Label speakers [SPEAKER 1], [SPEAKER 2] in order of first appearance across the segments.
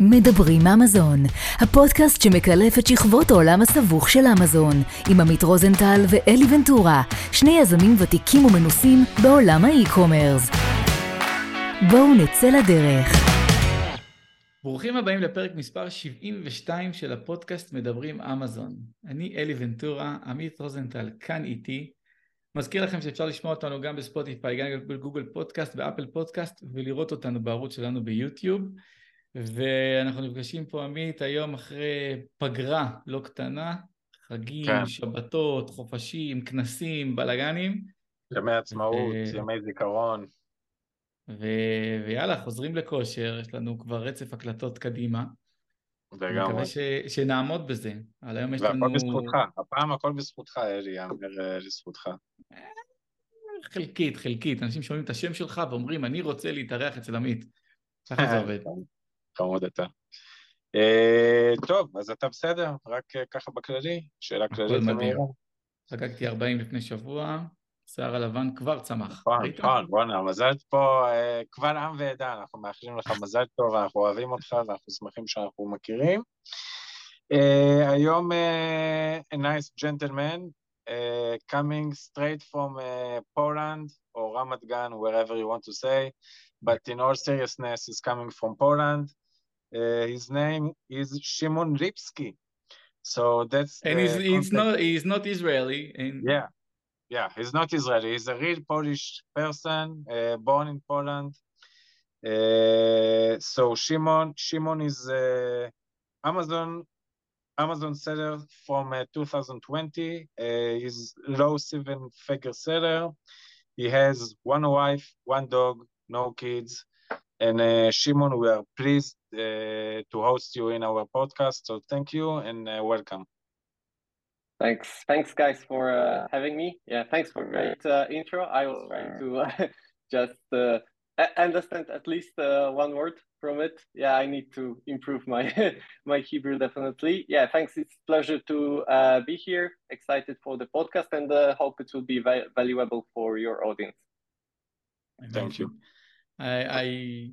[SPEAKER 1] מדברים אמזון, הפודקאסט שמקלף את שכבות העולם הסבוך של אמזון, עם עמית רוזנטל ואלי ונטורה, שני יזמים ותיקים ומנוסים בעולם האי-קומרס. בואו נצא לדרך.
[SPEAKER 2] ברוכים הבאים לפרק מספר 72 של הפודקאסט מדברים אמזון. אני אלי ונטורה, עמית רוזנטל כאן איתי. מזכיר לכם שאפשר לשמוע אותנו גם בספוטיפיי, גם בגוגל פודקאסט, באפל פודקאסט, ולראות אותנו בערוץ שלנו ביוטיוב. ואנחנו נפגשים פה עמית היום אחרי פגרה לא קטנה, חגים, כן. שבתות, חופשים, כנסים, בלאגנים.
[SPEAKER 3] ימי עצמאות, ו... ימי זיכרון.
[SPEAKER 2] ו... ויאללה, חוזרים לכושר, יש לנו כבר רצף הקלטות קדימה. לגמרי. אני מקווה ש... שנעמוד בזה. על היום יש
[SPEAKER 3] לנו... והכל בזכותך, הפעם הכל בזכותך, אלי, יאמר אה, לזכותך.
[SPEAKER 2] חלקית, חלקית. אנשים שומעים את השם שלך ואומרים, אני רוצה להתארח אצל עמית. ככה זה עובד.
[SPEAKER 3] חמוד אתה. טוב, אז אתה בסדר? רק uh, ככה בכללי? שאלה כללית
[SPEAKER 2] ומהירה. חגגתי 40 לפני שבוע, שיער הלבן כבר צמח.
[SPEAKER 3] נכון, נכון, בואנה, מזל פה, uh, קבל עם ועדה, אנחנו מאחלים לך מזל טוב, אנחנו אוהבים אותך ואנחנו שמחים שאנחנו מכירים. Uh, היום a nice gentleman coming straight from Poland or Ramat Gan, wherever you want to say, but in all seriousness is coming from Poland. Uh, his name is Shimon Lipsky. So that's
[SPEAKER 2] and he's, he's not he's not Israeli. And...
[SPEAKER 3] Yeah, yeah, he's not Israeli. He's a real Polish person, uh, born in Poland. Uh, so Shimon Shimon is uh, Amazon Amazon seller from uh, 2020. Uh, he's low seven figure seller. He has one wife, one dog, no kids. And uh, Shimon, we are pleased to host you in our podcast. So thank you and uh, welcome.
[SPEAKER 4] Thanks, thanks, guys, for uh, having me. Yeah, thanks for great uh, intro. I was trying to uh, just understand at least one word from it. Yeah, I need to improve my my Hebrew definitely. Yeah, thanks. It's pleasure to be here. Excited for the podcast and hope it will be valuable for your audience.
[SPEAKER 3] Thank you.
[SPEAKER 2] I I,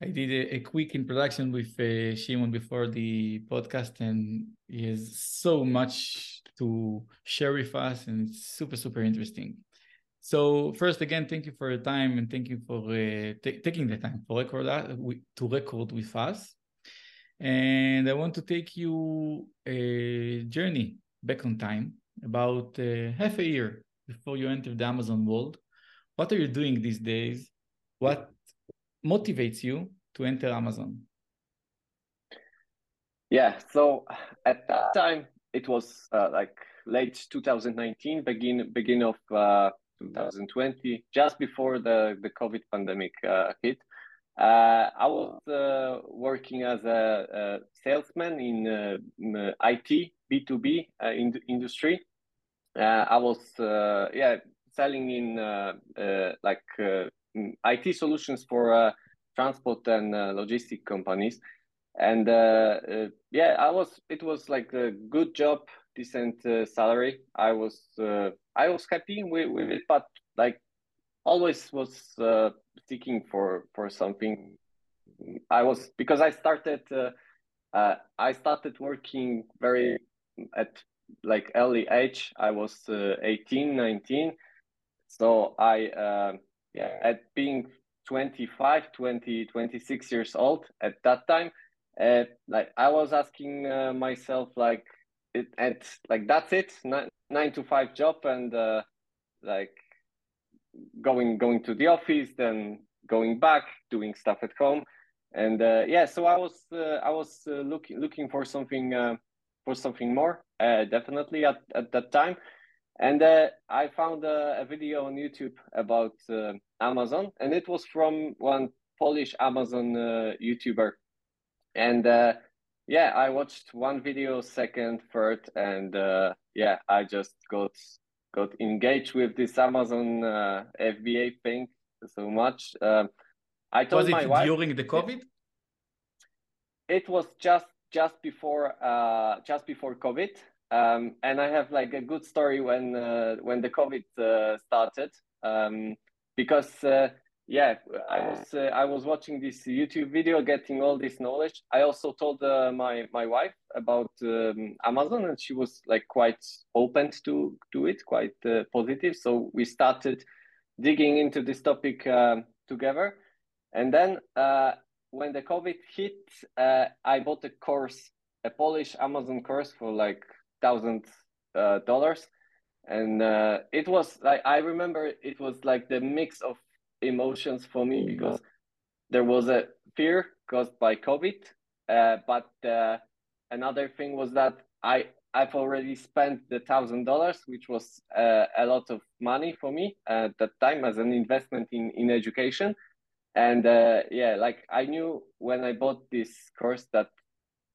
[SPEAKER 2] I did a, a, quick introduction with uh, Shimon before the podcast, and he has so much to share with us, and it's super super interesting. So first, again, thank you for your time, and thank you for uh, taking the time for record that, to record with us. And I want to take you a journey back on time, about uh, half a year before you entered the Amazon world. What are you doing these days? what motivates you to enter Amazon?
[SPEAKER 4] Yeah, so at that time it was uh, like late 2019, begin begin of uh, 2020, just before the the COVID pandemic uh, hit. Uh, I was uh, working as a, a salesman in, uh, in IT B2B in industry. I was yeah selling in like IT solutions for uh, transport and uh, logistic companies. And uh, yeah, I was. It was like a good job, decent salary. I was I was happy with, with it, but like always was seeking for for something. I was because I started uh, I started working very at like early age. I was uh, 18, 19. So I uh, yeah at being 25 20 26 years old at that time uh, like i was asking uh, myself like it and like that's it nine, nine to five job and uh, like going going to the office then going back doing stuff at home. And uh, yeah so i was uh, i was uh, looking looking for something for something more definitely at, at that time. And uh, I found a, a, video on YouTube about uh, Amazon, and it was from one Polish Amazon uh, YouTuber. And uh, yeah, I watched one video, second, third, and uh, yeah, I just got got engaged with this Amazon uh, FBA thing so much. Um,
[SPEAKER 2] I told was it my wife during the COVID.
[SPEAKER 4] It was just just before just before COVID um, and I have like a good story when uh, when the COVID uh, started, um, because uh, yeah, I was uh, I was watching this YouTube video, getting all this knowledge. I also told uh, my my wife about um, Amazon, and she was like quite open to to it, quite uh, positive. So we started digging into this topic um, together, and then uh, when the COVID hit, uh, I bought a course, a Polish Amazon course for like thousand uh, dollars, and it was like I remember it was like the mix of emotions for me because there was a fear caused by COVID, uh, but uh, another thing was that I I've already spent the thousand dollars, which was uh, a lot of money for me at that time as an investment in in education, and uh, yeah, like I knew when I bought this course that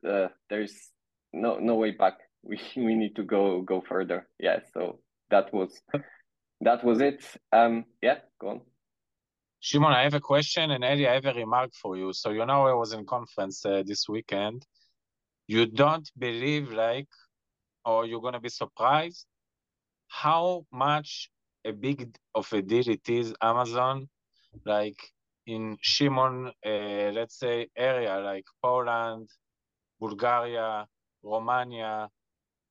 [SPEAKER 4] uh, there's no no way back. We we need to go go further. Yeah, so that was that was it. Um, yeah, go on.
[SPEAKER 3] Shimon, I have a question, and Eli, I have a remark for you. So you know, I was in conference uh, this weekend. You don't believe, like, or you're gonna be surprised how much a big of a deal it is. Amazon, like in Shimon, uh, let's say area like Poland, Bulgaria, Romania,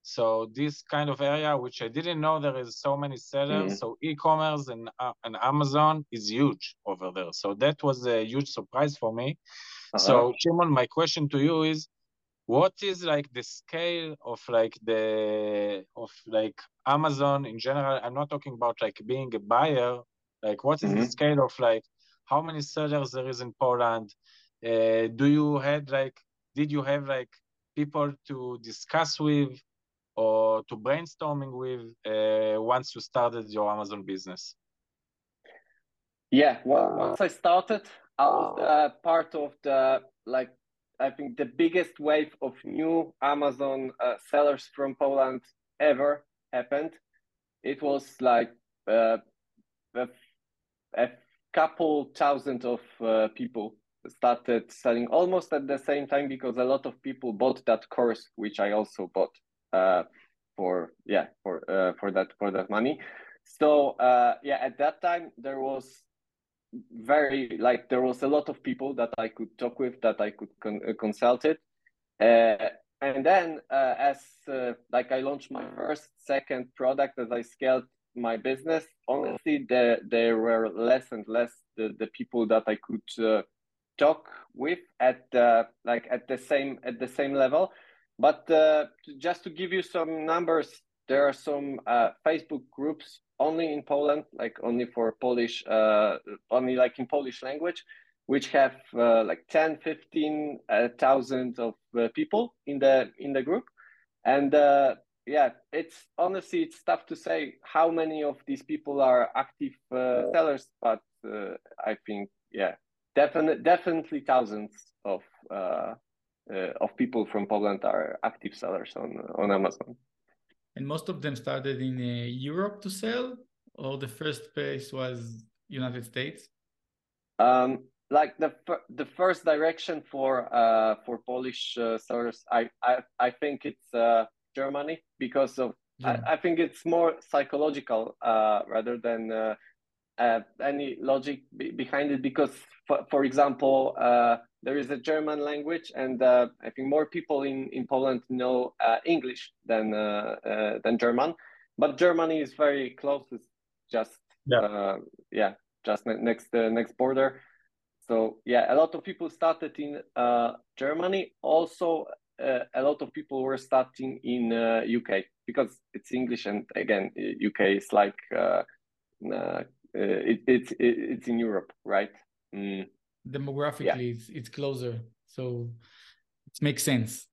[SPEAKER 3] so this kind of area, which I didn't know there is so many sellers. Mm. So e-commerce and, uh, and Amazon is huge over there. So that was a huge surprise for me. Uh-huh. So Shimon, my question to you is, what is like the scale of like the of like Amazon in general? I'm not talking about like being a buyer. Like what is mm-hmm. the scale of like how many sellers there is in Poland? Uh, do you had like did you have like people to discuss with? Or to brainstorming with uh, once you started your Amazon business?
[SPEAKER 4] Yeah, well, once I started, I was uh, part of the like I think the biggest wave of new Amazon uh, sellers from Poland ever happened. It was like uh, a, a, couple thousand of uh, people started selling almost at the same time because a lot of people bought that course, which I also bought uh, for yeah for uh, for that for that money. So uh, yeah, at that time there was very like there was a lot of people that I could talk with that I could con- uh, consult it. Uh, and then uh, as uh, like I launched my first second product as I scaled my business, honestly there there were less and less the, the people that I could uh, talk with at uh, like at the same at the same level but uh, just to give you some numbers, there are some uh, Facebook groups only in Poland, like only for Polish, uh, only like in Polish language, which have uh, like 10, 15,000 uh, of uh, people in the in the group. And yeah, it's honestly, it's tough to say how many of these people are active sellers, but I think, yeah, definitely, definitely thousands of of people from Poland are active sellers on on Amazon.
[SPEAKER 2] And most of them started in uh, Europe to sell, or the first place was United States.
[SPEAKER 4] Um, like the the first direction for uh, for Polish uh, sellers, I, I I think it's uh, Germany because of yeah. I, I, think it's more psychological uh, rather than uh, uh, any logic behind it. Because for, for example, uh, there is a German language, and uh, I think more people in, in Poland know uh, English than uh, uh, than German. But Germany is very close; it's just yeah, uh, yeah just next the next border. So yeah, a lot of people started in Germany. Also, a lot of people were starting in UK because it's English, and again, UK is like it, it's it, it's in Europe, right? Mm.
[SPEAKER 2] Demographically yeah. it's, it's closer. So it makes sense.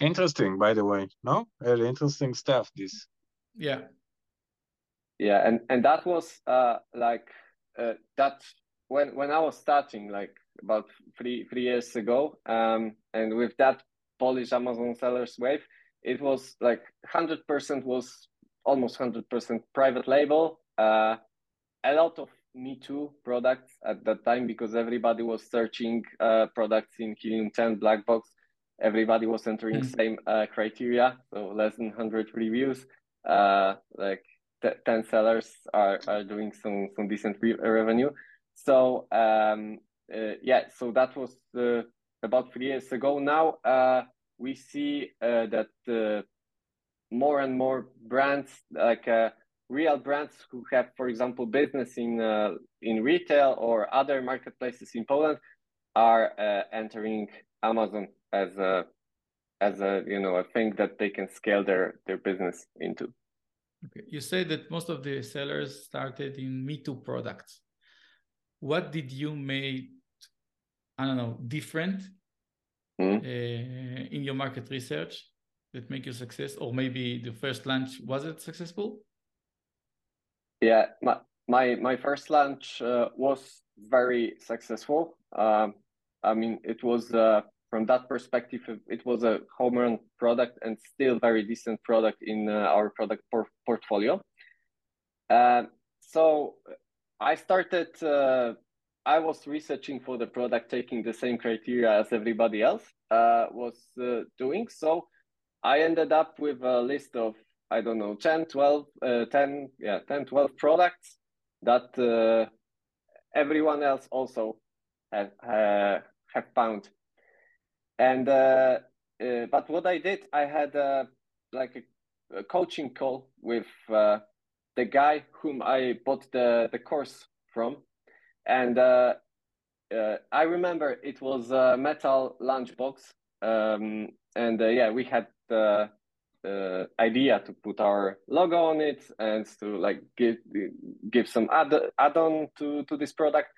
[SPEAKER 3] Interesting by the way no? Really interesting stuff this.
[SPEAKER 2] Yeah.
[SPEAKER 4] Yeah and and that was uh like uh, that when when i was starting like about three three years ago um and with that polish amazon sellers wave it was like 100% was almost 100% private label. Uh a lot of me Too products at that time because everybody was searching uh, products in Helium 10 black box. Everybody was entering mm. same uh, criteria, so less than 100 reviews. Uh, like t- 10 sellers are, are doing some, some decent re- revenue. so um, uh, yeah, so that was uh, about three years ago. Now uh, we see uh, that uh, more and more brands, like uh, real brands who have, for example, business in in retail or other marketplaces in Poland, are entering Amazon as a as a you know a thing that they can scale their their business into.
[SPEAKER 2] Okay. You say that most of the sellers started in Me Too products. What did you make, I don't know, different mm. uh, in your market research that make you success? Or maybe the first launch, was it successful?
[SPEAKER 4] Yeah, my, my, my first launch uh, was very successful. Um, I mean, it was uh, from that perspective, it was a home run product and still very decent product in uh, our product por- portfolio. Uh, so I started. Uh, I was researching for the product, taking the same criteria as everybody else uh, was uh, doing. So I ended up with a list of I don't know 10, 12, uh, 10, yeah, 10, 12 products that everyone else also have have found. And uh, uh, but what I did, I had uh, like a, a, coaching call with uh, the guy whom I bought the the course from, and uh, uh, I remember it was a metal lunchbox, um, and yeah, we had the idea to put our logo on it and to like give give some add add on to to this product,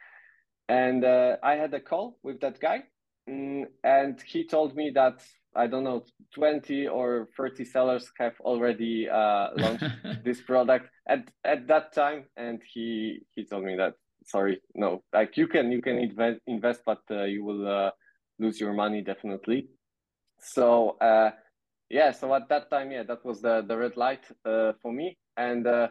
[SPEAKER 4] and I had a call with that guy Mm, and he told me that I don't know, 20 or 30 sellers have already uh, launched this product at, at that time. And he he told me that sorry, no, like you can you can invest invest, but uh, you will uh, lose your money definitely. So uh, yeah, so at that time, yeah, that was the the red light uh, for me, and uh,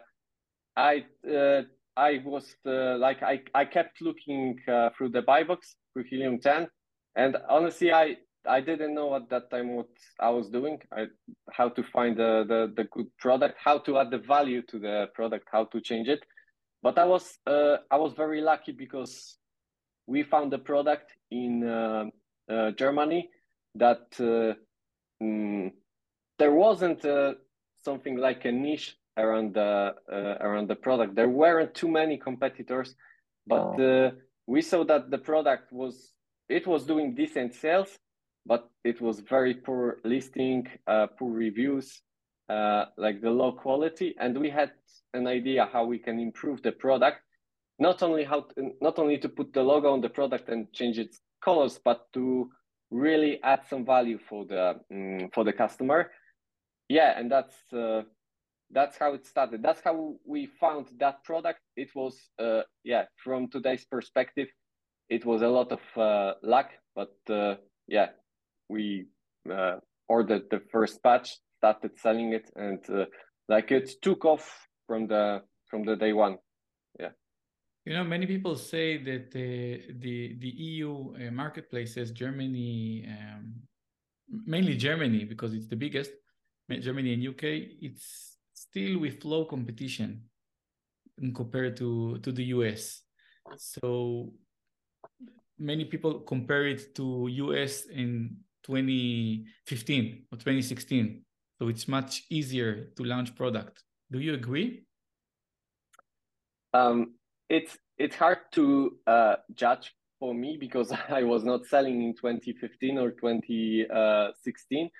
[SPEAKER 4] I uh, I was uh, like I I kept looking uh, through the buy box through Helium 10 and honestly i i didn't know at that time what i was doing. I, how to find the, the the good product how to add the value to the product how to change it. But i was uh, i was very lucky because we found a product in germany that mm, wasn't uh, something like a niche around the uh, around the product there weren't too many competitors but uh, we saw that the product was it was doing decent sales, but it was very poor listing, uh, poor reviews, uh, like the low quality. And we had an idea how we can improve the product, not only how to, not only to put the logo on the product and change its colors, but to really add some value for the um, for the customer. Yeah, and that's uh, that's how it started. That's how we found that product. It was uh, yeah, from today's perspective, it was a lot of uh, luck, but uh, yeah, we uh, ordered the first batch, started selling it, and uh, like it took off from the from the day one. Yeah.
[SPEAKER 2] You know, many people say that the the the EU marketplaces, Germany, um, mainly Germany, because it's the biggest, Germany and UK, it's still with low competition compared to to the US. So many people compare it to US in 2015 or 2016. So it's much easier to launch product. Do you agree?
[SPEAKER 4] Um, it's it's hard to uh, judge for me because I was not selling in 2015 or 2016.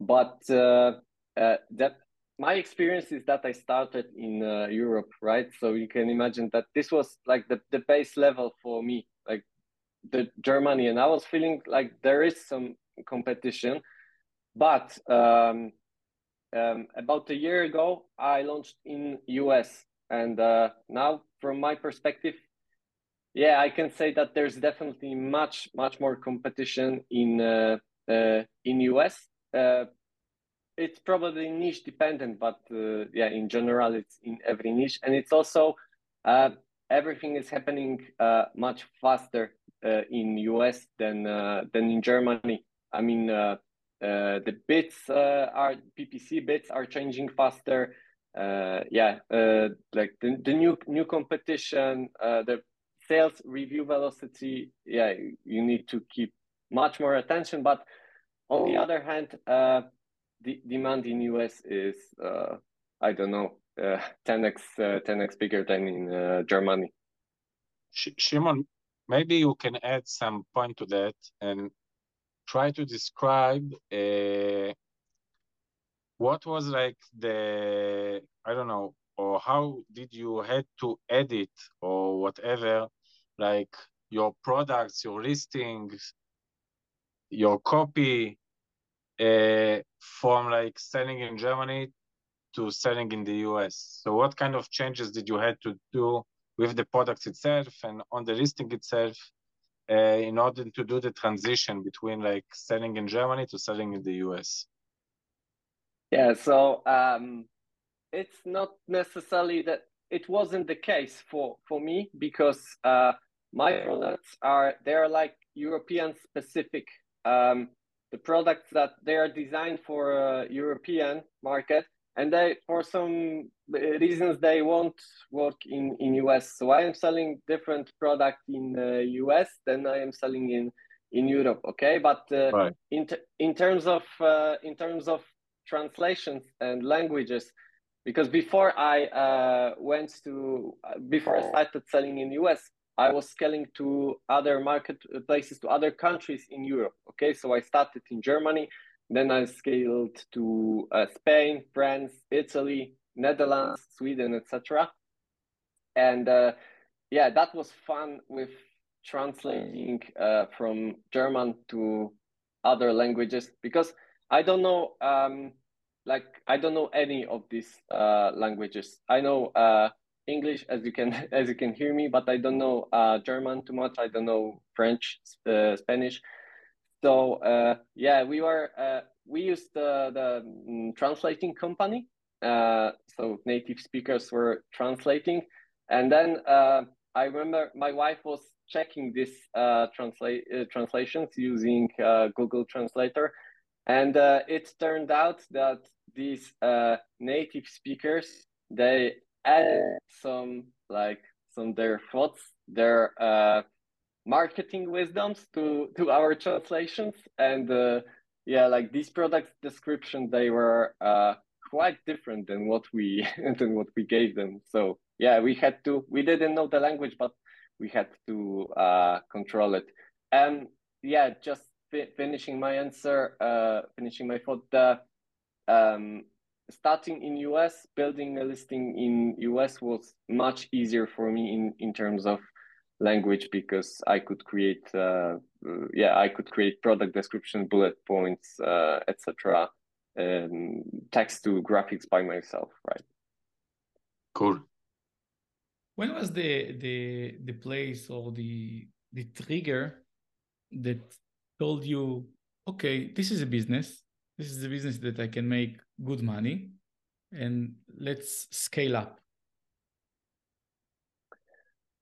[SPEAKER 4] But uh, uh, that my experience is that I started in uh, Europe, right? So you can imagine that this was like the, the base level for me like the Germany, and I was feeling like there is some competition. But um, um, about a year ago, I launched in US, and uh, now from my perspective, yeah, I can say that there's definitely much much more competition in uh, uh, in US. Uh, it's probably niche dependent, but uh, yeah, in general, it's in every niche, and it's also uh, everything is happening much faster uh, in US than uh, than in Germany. I mean, uh, the bits are PPC bits are changing faster. yeah, like the, the new new competition, the sales review velocity, yeah, you need to keep much more attention. But on the other hand, uh, the demand in US is, uh, I don't know, uh, 10x, 10x bigger than in Germany.
[SPEAKER 3] Shimon, maybe you can add some point to that and try to describe uh, what was like the I don't know or how did you had to edit or whatever like your products your listings your copy uh, from like selling in Germany to selling in the US so what kind of changes did you had to do with the products itself and on the listing itself uh, in order to do the transition between like selling in Germany to selling in the US?
[SPEAKER 4] Yeah, so um, it's not necessarily that it wasn't the case for for me because uh, my products are they're like European specific. Um, the products that they are designed for a European market, and they for some reasons they won't work in in us so i am selling different product in uh, us than i am selling in in europe okay? But uh, right. in in terms of uh, in terms of translations and languages because before i uh, went to before i started selling in us i was scaling to other marketplaces to other countries in europe okay so i started in germany then I scaled to uh, Spain, France, Italy, Netherlands, Sweden, etc. And uh, yeah, that was fun with translating uh, from German to other languages because I don't know, um, like I don't know any of these uh, languages. I know uh, English, as you can as you can hear me, but I don't know uh, German too much. I don't know French, Spanish. So uh, yeah, we were uh, we used the the um, translating company. Uh, so native speakers were translating, and then uh, I remember my wife was checking these uh, translate uh, translations using Google Translator, and it turned out that these native speakers they added some like some their thoughts, their marketing wisdoms to to our translations. And uh, yeah like these product descriptions they were uh, quite different than what we than what we gave them. So yeah we had to we didn't know the language but we had to uh, control it. And yeah just fi finishing my answer uh, finishing my thought the um, starting in us building a listing in us was much easier for me in in terms of language because I could create, uh, yeah, I could create product description, bullet points, uh, etc., and text to graphics by myself, right?
[SPEAKER 3] Cool.
[SPEAKER 2] When was the the the place or the the trigger that told you, okay, this is a business. This is a business that I can make good money, and let's scale up.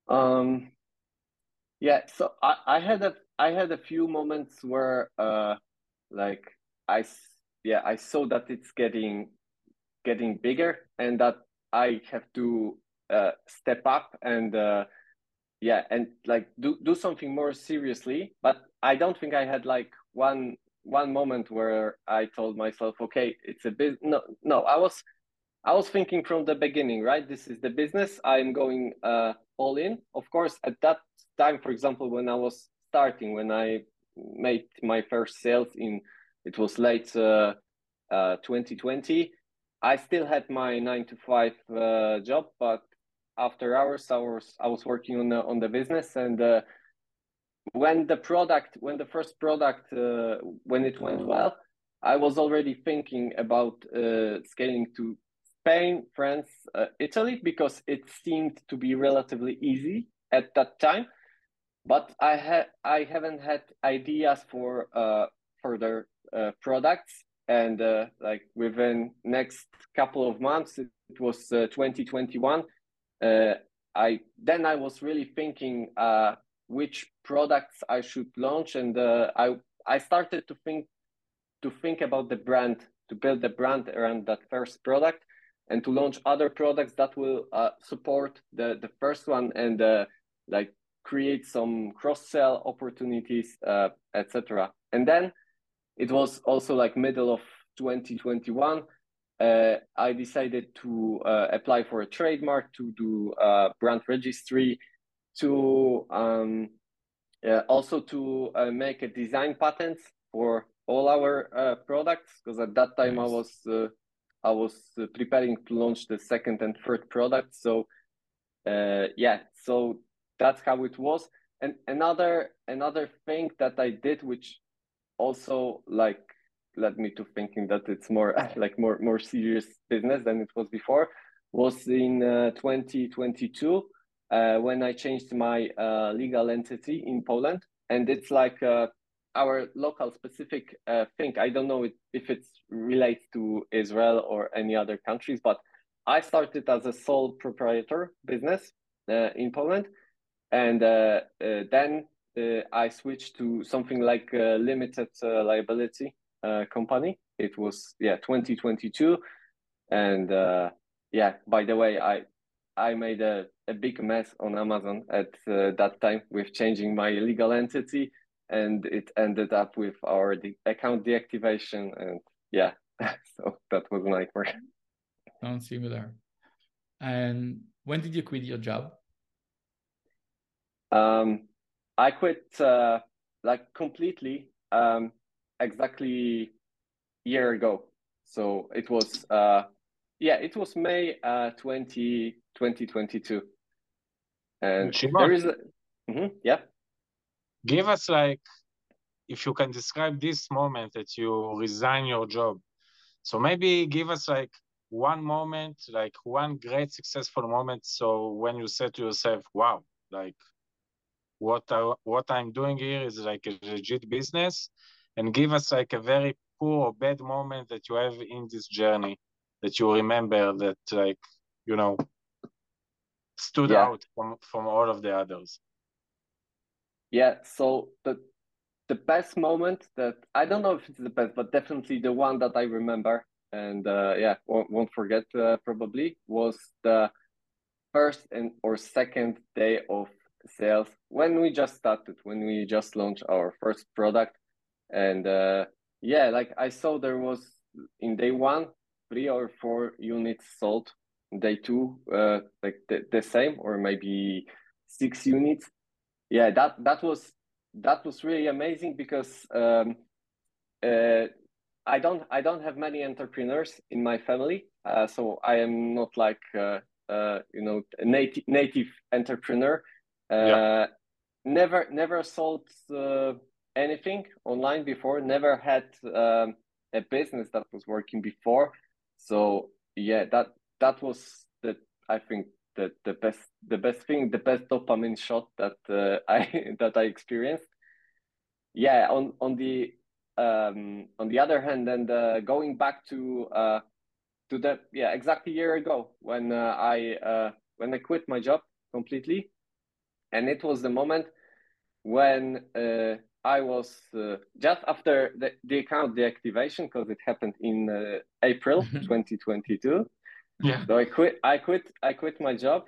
[SPEAKER 4] Um, yeah, so I, I had a I had a few moments where uh like I yeah I saw that it's getting getting bigger and that I have to uh, step up and uh, yeah and like do do something more seriously. But I don't think I had like one one moment where I told myself, okay, it's a bit no no I was I was thinking from the beginning, right? This is the business. I'm going uh, all in. Of course, at that time, for example, when I was starting, when I made my first sales in, it was late uh, uh, 2020. I still had my nine to five uh, job, but after hours, I was I was working on the on the business, and uh, when the product, when the first product, uh, when it went well, I was already thinking about uh, scaling to Spain, France, Italy because it seemed to be relatively easy at that time but I had I haven't had ideas for uh, further uh, products, and uh, like within next couple of months, it, it was uh, 2021. Uh, I then I was really thinking uh, which products I should launch, and I I started to think to think about the brand to build the brand around that first product and to launch other products that will support the the first one and like create some cross sell opportunities, uh, etc. And then it was also like middle of 2021. Uh, I decided to uh, apply for a trademark to do uh, brand registry, to um, also to uh, make a design patent for all our uh, products. Because at that time nice. I was uh, I was preparing to launch the second and third product. So yeah, so that's how it was. And another another thing that I did, which also like led me to thinking that it's more like more more serious business than it was before, was in uh, 2022 uh, when I changed my uh, legal entity in Poland, and it's like uh, our local specific uh, thing. I don't know if it's relates to Israel or any other countries, but I started as a sole proprietor business uh, in Poland, and uh, then I switched to something like a limited liability company. It was yeah 2022, and yeah. By the way, I I made a, a big mess on Amazon at uh, that time with changing my legal entity, and it ended up with our de- account deactivation. And yeah, so that was a nightmare.
[SPEAKER 2] Sounds similar. And when did you quit your job?
[SPEAKER 4] Um, I quit uh, like completely um, exactly year ago. So it was uh, yeah, it was May uh, 20, 2022. And Shimon, there is a, mm-hmm, yeah.
[SPEAKER 3] Give us like if you can describe this moment that you resign your job. So maybe give us like one moment, like one great successful moment. So when you said to yourself, wow, like what I, what I'm doing here is like a legit business, and give us like a very poor or bad moment that you have in this journey that you remember that like you know stood yeah. out from from all of the others.
[SPEAKER 4] Yeah. So the the best moment that I don't know if it's the best, but definitely the one that I remember and uh, yeah won't, won't forget uh, probably was the first and or second day of sales when we just started when we just launched our first product and uh, yeah like i saw there was in day one three or four units sold day two uh, like the, the same or maybe six units yeah that that was that was really amazing because um, uh, I don't I don't have many entrepreneurs in my family, uh, so I am not like uh, uh, you know a native native entrepreneur. Yeah. Uh, never never sold uh, anything online before. Never had um, a business that was working before. So yeah, that that was the I think the the best the best thing, the best dopamine shot that uh, I that I experienced. Yeah, on on the um, on the other hand, and uh, going back to uh, to that yeah exactly a year ago when uh, I uh, when I quit my job completely, and it was the moment when uh, I was uh, just after the, the account deactivation because it happened in uh, April 2022.
[SPEAKER 3] Yeah.
[SPEAKER 4] So I quit. I quit. I quit my job.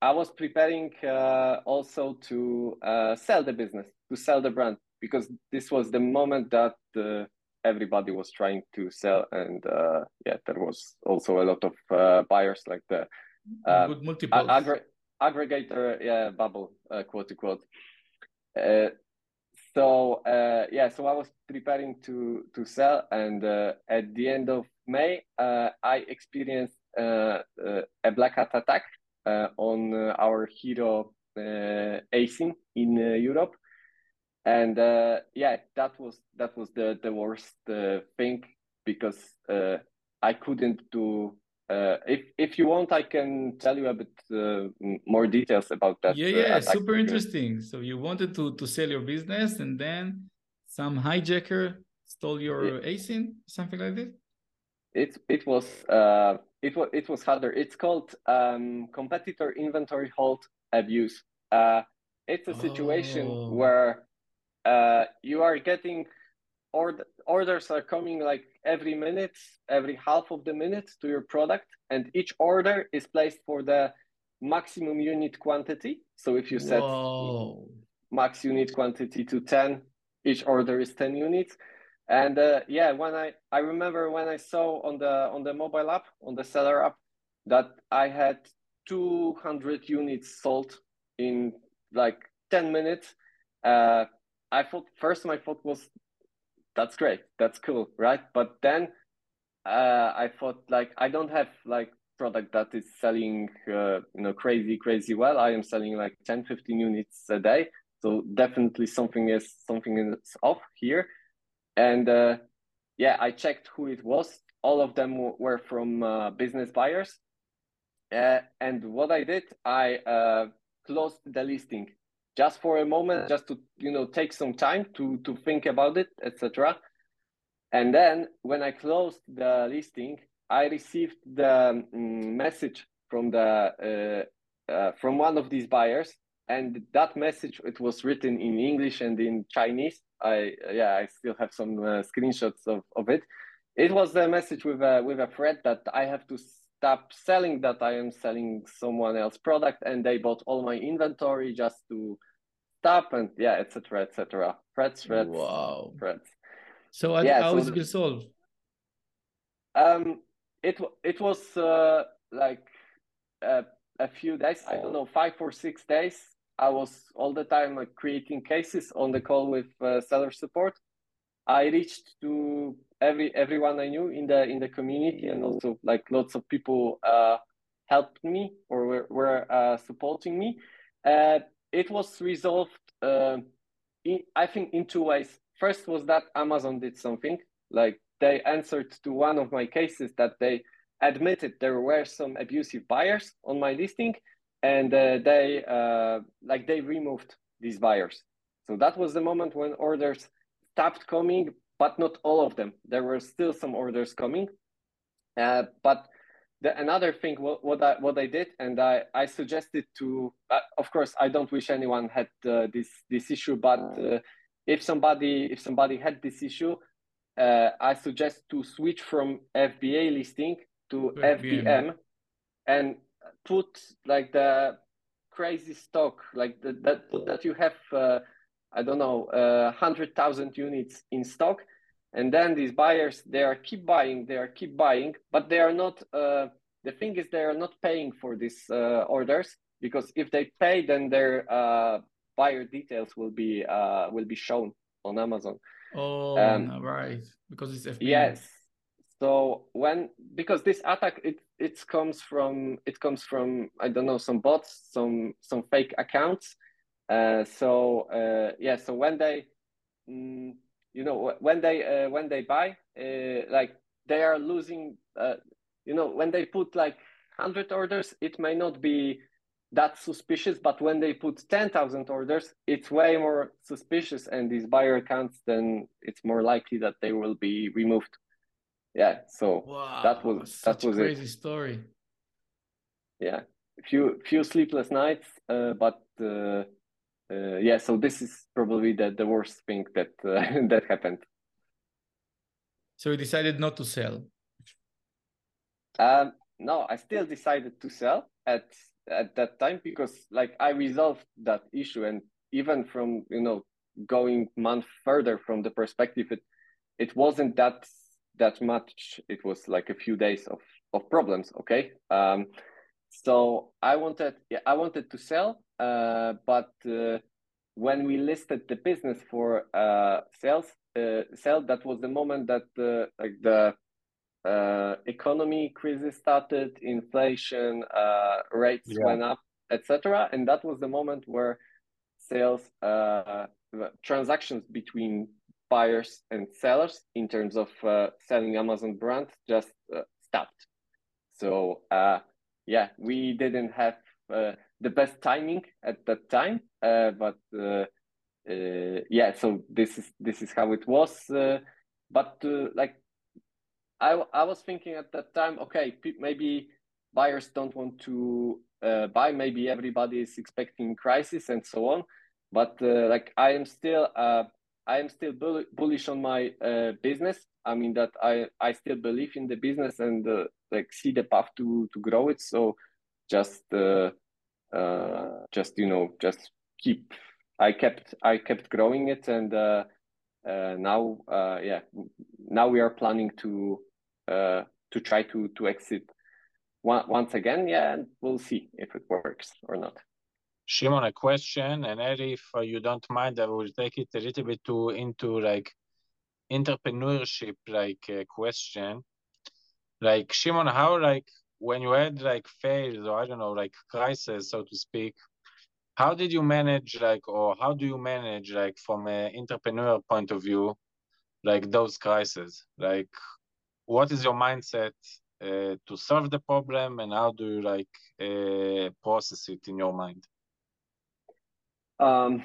[SPEAKER 4] I was preparing uh, also to uh, sell the business, to sell the brand, because this was the moment that uh, everybody was trying to sell, and uh, yeah, there was also a lot of buyers like the
[SPEAKER 2] multiple
[SPEAKER 4] aggr- aggregator, yeah, bubble, quote unquote. Uh, so uh, yeah, so I was preparing to to sell, and uh, at the end of May, uh, I experienced uh, uh, Uh, uh, a black hat attack uh, on our hero ASIN in Europe, and yeah, that was that was the the worst thing because I couldn't do uh, if if you want, I can tell you a bit uh, more details about that.
[SPEAKER 2] Yeah, uh, yeah, super interesting. So you wanted to to sell your business, and then some hijacker stole your yeah. ASIN, something like this.
[SPEAKER 4] It it was uh it was it was harder. It's called um, competitor inventory hold abuse. Uh, it's a situation oh. where uh, you are getting or orders are coming like every minute, every half of the minute to your product, and each order is placed for the maximum unit quantity. So if you set
[SPEAKER 2] Whoa.
[SPEAKER 4] max unit quantity to 10, each order is 10 units. And uh, yeah, when I I remember when I saw on the on the mobile app on the seller app that I had 200 units sold in like 10 minutes. Uh, I thought first my thought was that's great, that's cool, right? But then uh, I thought like I don't have like product that is selling uh, you know crazy crazy well. I am selling like 10 15 units a day. So definitely something is something is off here. And uh, yeah, I checked who it was. All of them were from uh, business buyers. Uh, and what I did, I uh, closed the listing just for a moment, just to you know take some time to to think about it, etc. And then when I closed the listing, I received the um, message from the uh, uh, from one of these buyers, and that message it was written in English and in Chinese. I yeah, I still have some uh, screenshots of, of it. It was a message with a with a thread that I have to stop selling that I am selling someone else product, and they bought all my inventory just to stop and yeah, etc. etc. Threads, threads,
[SPEAKER 2] Wow.
[SPEAKER 4] threads.
[SPEAKER 2] So how,
[SPEAKER 4] Yeah,
[SPEAKER 2] how
[SPEAKER 4] so
[SPEAKER 2] is it been solved?
[SPEAKER 4] Um, it it was uh, like uh, a few days. I don't know, five or six days. I was all the time like, creating cases on the call with uh, seller support. I reached to every everyone I knew in the in the community, and also like lots of people uh, helped me or were, were uh, supporting me. Uh, it was resolved, uh, in, I think, in two ways. First was that Amazon did something, like they answered to one of my cases that they admitted there were some abusive buyers on my listing, and uh, they uh, like they removed these buyers. So that was the moment when orders stopped coming, but not all of them. There were still some orders coming, uh, but the, another thing what, what I what I did and I I suggested to uh, of course I don't wish anyone had uh, this this issue but uh, if somebody if somebody had this issue uh, I suggest to switch from FBA listing to
[SPEAKER 2] To
[SPEAKER 4] FBM.
[SPEAKER 2] FBM.
[SPEAKER 4] and put like the crazy stock like the, that that you have uh, I don't know uh, hundred thousand units in stock and then these buyers they are keep buying they are keep buying but they are not uh, the thing is they are not paying for these uh, orders because if they pay then their uh, buyer details will be uh, will be shown on amazon
[SPEAKER 2] Oh,
[SPEAKER 4] Um,
[SPEAKER 2] right. Because it's FBA.
[SPEAKER 4] yes so when because this attack it it comes from it comes from i don't know some bots some some fake accounts. Uh, so uh, yeah so when they mm, you know when they uh, when they buy uh, like they are losing uh, you know when they put like 100 orders it may not be that suspicious but when they put 10,000 orders it's way more suspicious and these buyer accounts then it's more likely that they will be removed yeah so
[SPEAKER 2] Wow.
[SPEAKER 4] that was-
[SPEAKER 2] such
[SPEAKER 4] that was
[SPEAKER 2] a
[SPEAKER 4] it.
[SPEAKER 2] crazy story.
[SPEAKER 4] yeah few few sleepless nights uh, but uh, uh, yeah so this is probably the, the worst thing that uh, that happened
[SPEAKER 2] So you decided not to sell.
[SPEAKER 4] Um, no, I still decided to sell at at that time because like I resolved that issue and even from you know going month further from the perspective it it wasn't that that much it was like a few days of of problems okay um so I wanted yeah, I wanted to sell uh but uh, when we listed the business for uh sales uh sell that was the moment that uh, like the uh, economy crisis started, inflation uh, rates
[SPEAKER 3] Yeah.
[SPEAKER 4] went up, etc. And that was the moment where sales uh, transactions between buyers and sellers in terms of uh, selling Amazon brand just uh, stopped. So uh, yeah, we didn't have uh, the best timing at that time, uh, but uh, yeah, so this is this is how it was. But like I, I was thinking at that time, okay, maybe buyers don't want to buy. Maybe everybody is expecting crisis and so on. But like I am still, I am still bull- bullish on my uh, business. I mean that I, I still believe in the business and uh, like see the path to to grow it. So just uh, uh, just you know just keep I kept I kept growing it and uh, uh, now uh, yeah now we are planning to uh, to try to to exit once again yeah and we'll see if it works or not.
[SPEAKER 3] Shimon, a question, and Eddie, if you don't mind, I will take it a little bit to into like entrepreneurship like uh, question. Like Shimon, how like when you had like failed or I don't know like crisis so to speak, how did you manage like or how do you manage like from an entrepreneur point of view like those crises like what is your mindset uh, to solve the problem and how do you like uh, process it in your mind
[SPEAKER 4] um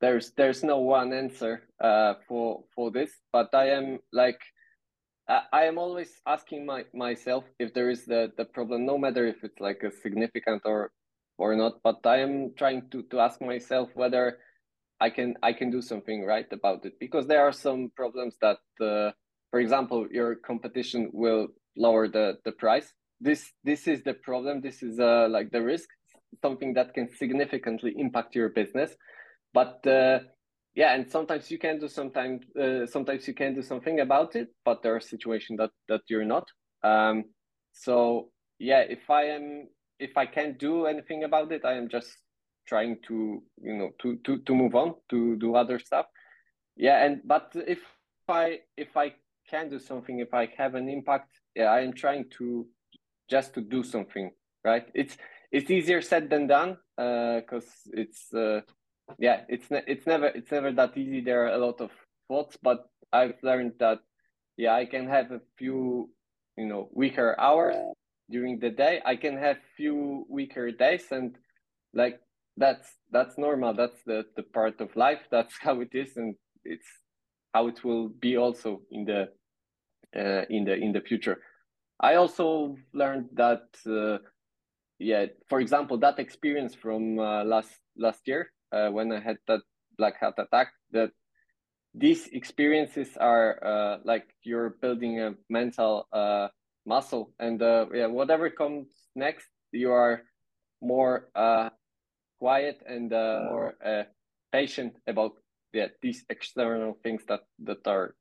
[SPEAKER 4] there's there's no one answer uh for for this but i am like I am always asking my, myself if there is the, the problem, no matter if it's like a significant or or not but i am trying to to ask myself whether i can i can do something right about it because there are some problems that uh, for example your competition will lower the the price. This this is the problem. This is uh, like the risk something that can significantly impact your business but uh, yeah and sometimes you can do sometimes uh, sometimes you can do something about it but there are situations that that you're not um, so yeah if i am if I can't do anything about it, I am just trying to you know to to to move on to do other stuff. Yeah, and but if I if I can do something, if I have an impact, yeah, I am trying to just to do something. Right? It's it's easier said than done because uh, it's uh, yeah it's ne- it's never it's never that easy. There are a lot of thoughts, but I've learned that yeah I can have a few you know weaker hours during the day. I can have few weaker days and like that's that's normal. That's the the part of life. That's how it is and it's how it will be also in the uh, in the in the future. I also learned that uh, yeah for example that experience from uh, last last year uh, when i had that black hat attack that these experiences are uh, like you're building a mental uh, muscle and uh, yeah whatever comes next you are more uh, quiet and uh, more. uh, patient about yeah these external things that that are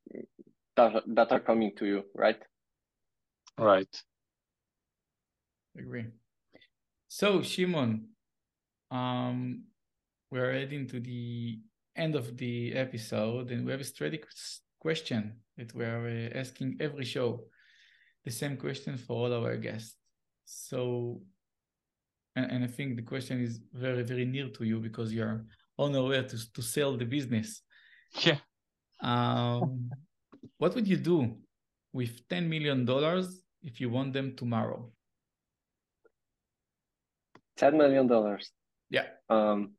[SPEAKER 4] that, that are coming to you right?
[SPEAKER 3] Right.
[SPEAKER 2] Agree so shimon um we're heading to the end of the episode and we have a strategic question that we're uh, asking every show the same question for all our guests. So, and, and I think the question is very, very near to you because you're on the way to, to sell the business.
[SPEAKER 3] Yeah.
[SPEAKER 2] Um, what would you do with $10 million if you want them tomorrow?
[SPEAKER 4] $10 million.
[SPEAKER 2] Yeah.
[SPEAKER 4] Um,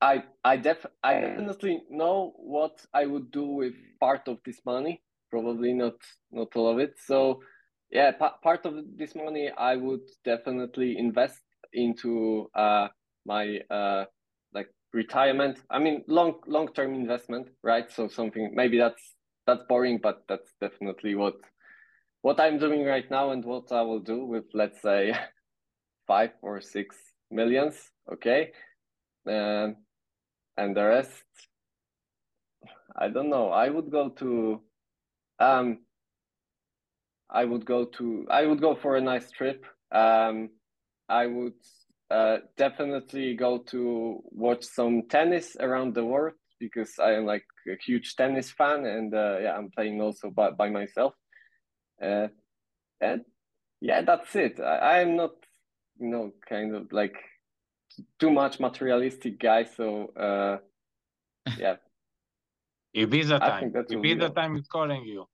[SPEAKER 4] I I def I definitely know what I would do with part of this money probably not not all of it. So yeah, part of this money I would definitely invest into uh, my uh, like retirement. I mean, long long term investment, right? So something maybe that's that's boring, but that's definitely what what I'm doing right now and what I will do with let's say five or six millions. Okay, um, and the rest, I don't know. I would go to um, I would go to I would go for a nice trip. Um, I would uh, definitely go to watch some tennis around the world because I am like a huge tennis fan and uh, yeah, I'm playing also by, by myself. Uh, and yeah, that's it. I, I'm not, you know, kind of like too much materialistic guy. So uh, yeah,
[SPEAKER 3] Ibiza time. Ibiza time is calling you.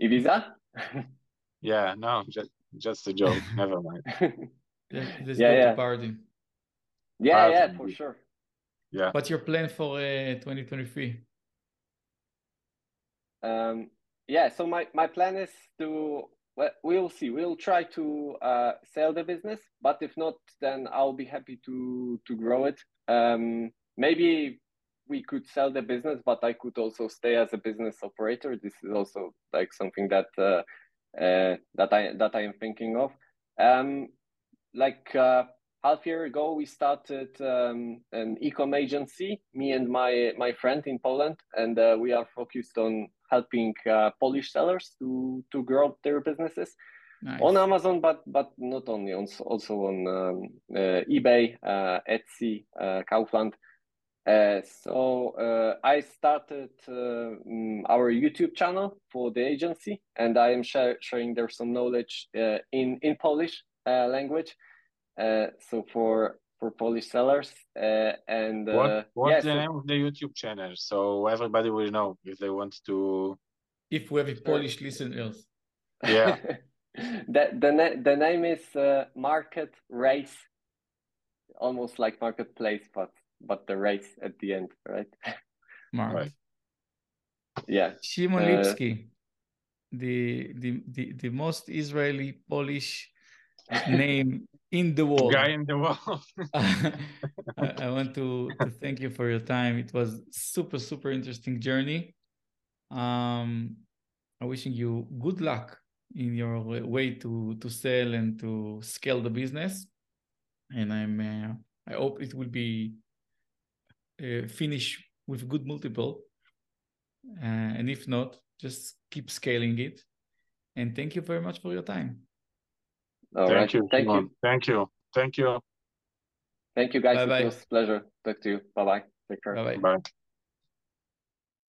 [SPEAKER 4] Ibiza?
[SPEAKER 3] yeah, no, just just a joke. Never mind.
[SPEAKER 2] Let's yeah, go yeah. to party.
[SPEAKER 4] Yeah, party. yeah, for sure.
[SPEAKER 3] Yeah.
[SPEAKER 2] What's your plan for uh, 2023?
[SPEAKER 4] Um, yeah, so my, my plan is to well, we'll see. We'll try to uh, sell the business, but if not, then I'll be happy to to grow it. Um, maybe we could sell the business, but I could also stay as a business operator. This is also like something that uh, uh, that I that I am thinking of. Um, like uh, half year ago, we started um, an ecom agency. Me and my my friend in Poland, and uh, we are focused on helping uh, Polish sellers to to grow their businesses
[SPEAKER 2] Nice.
[SPEAKER 4] on Amazon, but but not only, also also on um, uh, eBay, uh, Etsy, uh, Kaufland. Uh, so uh, I started mm, our YouTube channel for the agency, and I am sharing there some knowledge uh, in in Polish uh, language. Uh, so for for Polish sellers, uh, and uh,
[SPEAKER 3] What, what's
[SPEAKER 4] yeah,
[SPEAKER 3] the
[SPEAKER 4] so-
[SPEAKER 3] name of the YouTube channel? So everybody will know if they want to.
[SPEAKER 2] If we have a Polish listeners.
[SPEAKER 3] Yeah.
[SPEAKER 4] the the na- the name is uh, Market Race, almost like marketplace, but but the race at the end, right?
[SPEAKER 2] Mark.
[SPEAKER 3] Right.
[SPEAKER 4] yeah.
[SPEAKER 2] Shimon
[SPEAKER 4] Uh,
[SPEAKER 2] Lipski, the, the the the most Israeli Polish name in the world.
[SPEAKER 3] Guy in the world.
[SPEAKER 2] I, I want to, to thank you for your time. It was super super interesting journey. Um, I'm wishing you good luck in your way to to sell and to scale the business. And I'm uh, I hope it will be uh, finish with good multiple. Uh, and if not, just keep scaling it. And thank you very much for your time.
[SPEAKER 4] All
[SPEAKER 3] Thank
[SPEAKER 4] right.
[SPEAKER 3] you.
[SPEAKER 4] Thank
[SPEAKER 3] Shimon.
[SPEAKER 4] you.
[SPEAKER 3] Thank you. Thank you.
[SPEAKER 4] Thank you, guys.
[SPEAKER 2] Bye-bye.
[SPEAKER 4] It was a pleasure. Talk to you. Bye bye. Take care.
[SPEAKER 2] Bye bye.
[SPEAKER 3] Bye.